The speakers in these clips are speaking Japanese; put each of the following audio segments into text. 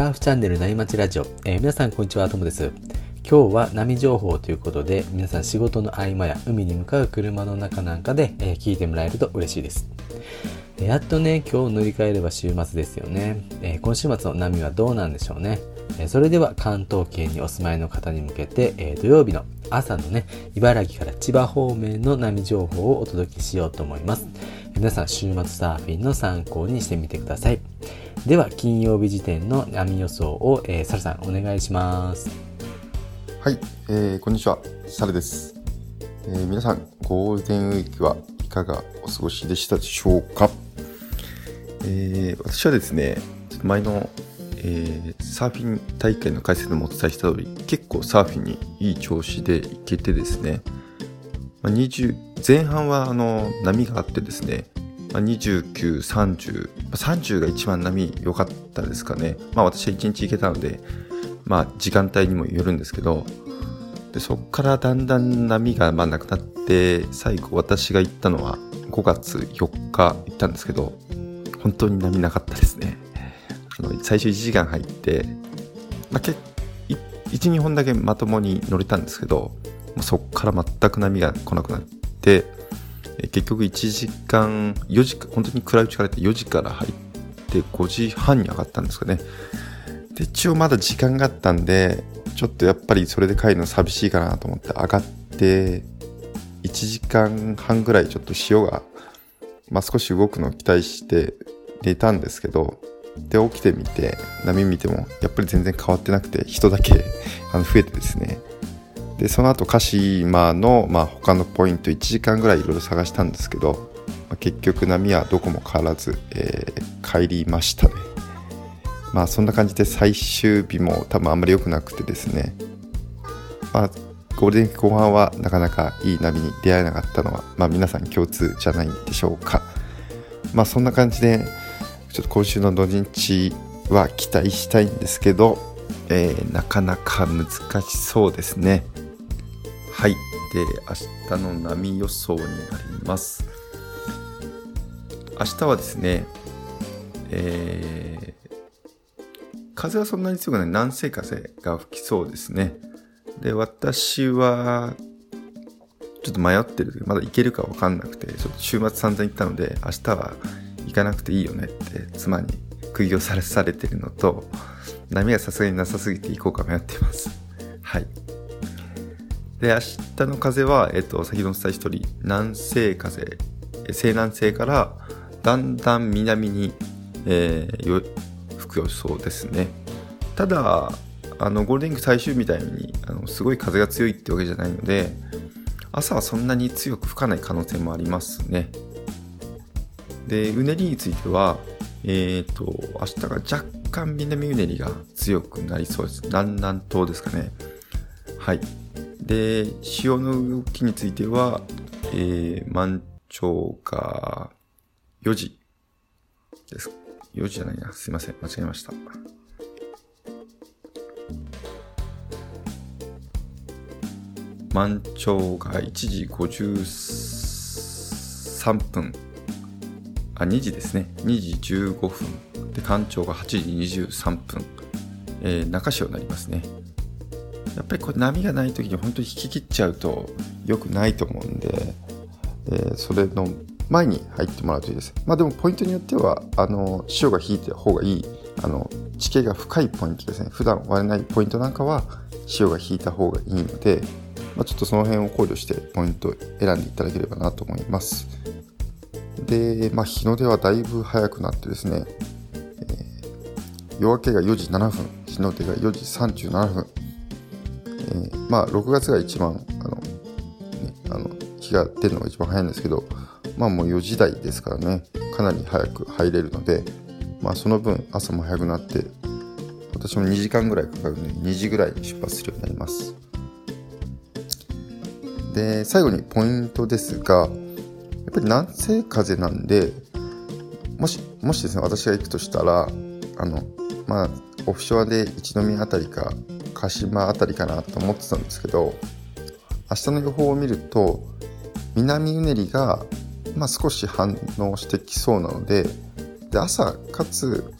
サーフチャンネル内町ラジオ、えー、皆さんこんにちはともです。今日は波情報ということで皆さん仕事の合間や海に向かう車の中なんかで、えー、聞いてもらえると嬉しいです。やっとね今日乗り換えれば週末ですよね、えー、今週末の波はどうなんでしょうね。それでは関東圏にお住まいの方に向けて、え土曜日の朝のね、茨城から千葉方面の波情報をお届けしようと思います。皆さん週末サーフィンの参考にしてみてください。では、金曜日時点の波予想を、えー、サルさんお願いします。はい、えー、こんにちは、サルです、えー、皆さん、ゴールデンウィークはいかがお過ごしでしたでしょうか、えー、私はですね、前の、えー、サーフィン大会の解説でもお伝えした通り、結構サーフィンにいい調子で行けてですね、まあ、20前半はあの波があってですね、まあ、29、30、30が一番波良かったですかね。まあ私は1日行けたので、まあ時間帯にもよるんですけど、でそこからだんだん波がまあなくなって、最後私が行ったのは5月4日行ったんですけど、本当に波なかったですね。あの最初1時間入って、まあ、1、2本だけまともに乗れたんですけど、そこから全く波が来なくなって、結局1時間、4時本当に暗いうちからって4時から入って5時半に上がったんですかね。で、一応まだ時間があったんで、ちょっとやっぱりそれで帰るの寂しいかなと思って上がって、1時間半ぐらいちょっと潮が、まあ、少し動くのを期待して寝たんですけど、で、起きてみて、波見ても、やっぱり全然変わってなくて、人だけあの増えてですね、でその後鹿島の、まあ、他のポイント1時間ぐらいいろいろ探したんですけど、まあ、結局波はどこも変わらず、えー、帰りましたね。まあそんな感じで最終日も多分あんまり良くなくてですね。まあゴールデンウィーク後半はなかなかいい波に出会えなかったのは、まあ、皆さん共通じゃないでしょうか。まあそんな感じでちょっと今週の土日は期待したいんですけど、えー、なかなか難しそうですね。はい。で、明日の波予想になります。明日はですね、えー、風はそんなに強くない南西風が吹きそうですね。で、私は、ちょっと迷ってるまだ行けるかわかんなくて、ちょっと週末散々行ったので、明日は行かなくていいよねって妻に釘をされされてるのと、波がさすがになさすぎて行こうか迷っています。はい。で、明日の風は、えっと、先ほどお伝えした通り、南西風、西南西からだんだん南に、えー、吹く予想ですね。ただ、あのゴールデンウィーク最終みたいにあのすごい風が強いってわけじゃないので、朝はそんなに強く吹かない可能性もありますね。で、うねりについては、えっ、ー、と、明日が若干南うねりが強くなりそうです。南南東ですかね。はい。で、潮の動きについては、えー、満潮が4時です。4時じゃないな。すいません。間違えました。満潮が1時53分。あ、2時ですね。2時15分。で、干潮が8時23分。えー、中潮になりますね。やっぱりこれ波がない時に本当に引き切っちゃうと良くないと思うんで、えー、それの前に入ってもらうといいです。まあでもポイントによっては、あの、潮が引いた方がいい、あの、地形が深いポイントですね。普段割れないポイントなんかは潮が引いた方がいいので、まあ、ちょっとその辺を考慮してポイント選んでいただければなと思います。で、まあ、日の出はだいぶ早くなってですね、えー、夜明けが4時7分、日の出が4時37分、まあ、6月が一番、あの、ね、あの、日が出るのが一番早いんですけど、まあもう4時台ですからね、かなり早く入れるので、まあその分朝も早くなって、私も2時間ぐらいかかるので、2時ぐらいに出発するようになります。で、最後にポイントですが、やっぱり南西風なんで、もし、もしですね、私が行くとしたら、あの、まあ、オフショアで一宮あたりか鹿島あたりかなと思ってたんですけど明日の予報を見ると南うねりが、まあ、少し反応してきそうなのでで朝かつ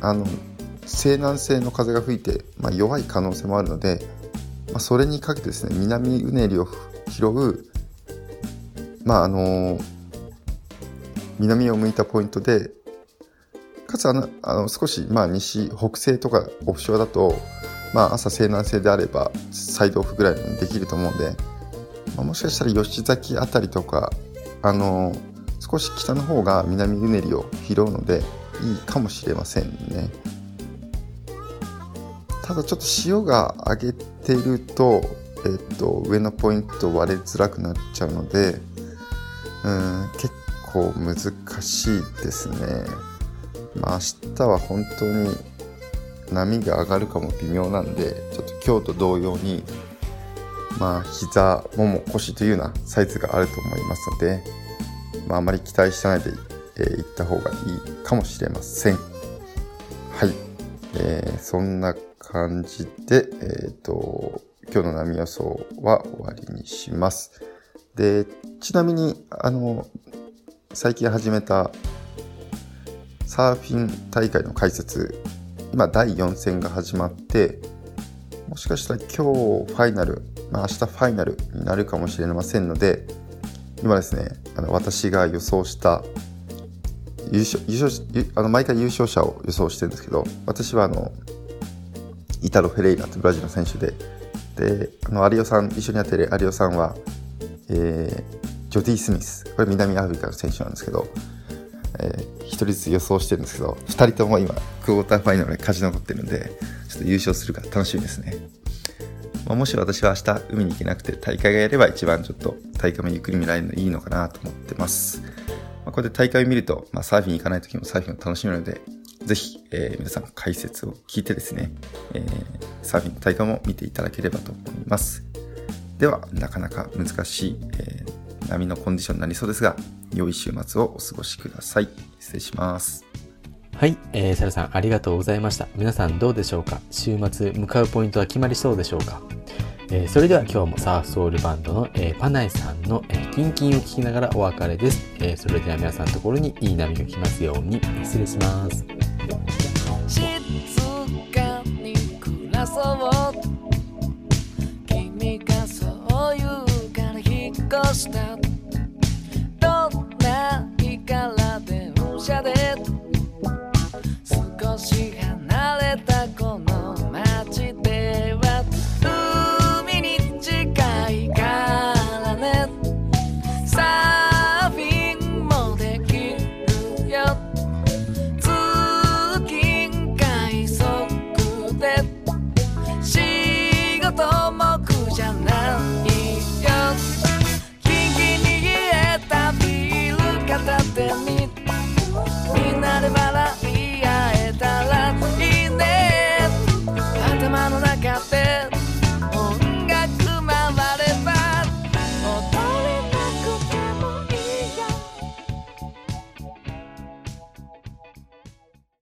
あの西南西の風が吹いて、まあ、弱い可能性もあるので、まあ、それにかけてですね南うねりを拾うまああの南を向いたポイントでかつあのあの少しまあ西北西とかオフショアだと、まあ、朝西南西であればサイドオフぐらいにできると思うんで、まあ、もしかしたら吉崎あたりとかあの少し北の方が南うねりを拾うのでいいかもしれませんね。ただちょっと潮が上げてると、えっと、上のポイント割れづらくなっちゃうので、うん、結構難しいですね。まあ明日は本当に波が上がるかも微妙なんで、ちょっと今日と同様に、まあ膝、もも、腰というようなサイズがあると思いますので、まああまり期待しないで、えー、行った方がいいかもしれません。はい。えー、そんな感じで、えっ、ー、と、今日の波予想は終わりにします。で、ちなみに、あの、最近始めたサーフィン大会の解説、今第4戦が始まって、もしかしたら今日ファイナル、まあ、明日ファイナルになるかもしれませんので、今ですね、あの私が予想した優勝、優勝、あの毎回優勝者を予想してるんですけど、私はあの、イタロ・フェレイラとブラジルの選手で、で、あの、有オさん、一緒にやってる有オさんは、えー、ジョディ・スミス、これ南アフリカの選手なんですけど、えー、1人ずつ予想してるんですけど、2人とも今、クォーターファイナルで勝ち残ってるんで、ちょっと優勝するか楽しみですね。まあ、もし私は明日海に行けなくて大会がやれば一番ちょっと大会もゆっくり見られるのいいのかなと思ってます。まあ、これで大会を見ると、まあ、サーフィン行かない時もサーフィンを楽しめるので、ぜひ、えー、皆さん解説を聞いてですね、えー、サーフィンの大会も見ていただければと思います。では、なかなか難しい、えー、波のコンディションになりそうですが、良い週末をお過ごしください。失礼します。はい、えー、シャルさんありがとうございました。皆さんどうでしょうか？週末向かうポイントは決まりそうでしょうか？えー、それでは今日もサーフソウルバンドの、えー、パナイさんの、えー、キンキンを聞きながらお別れです、えそれでは皆さんのところにいい波が来ますように失礼します。静かに暮らそう君がそう言うから引っ越した Galaxy.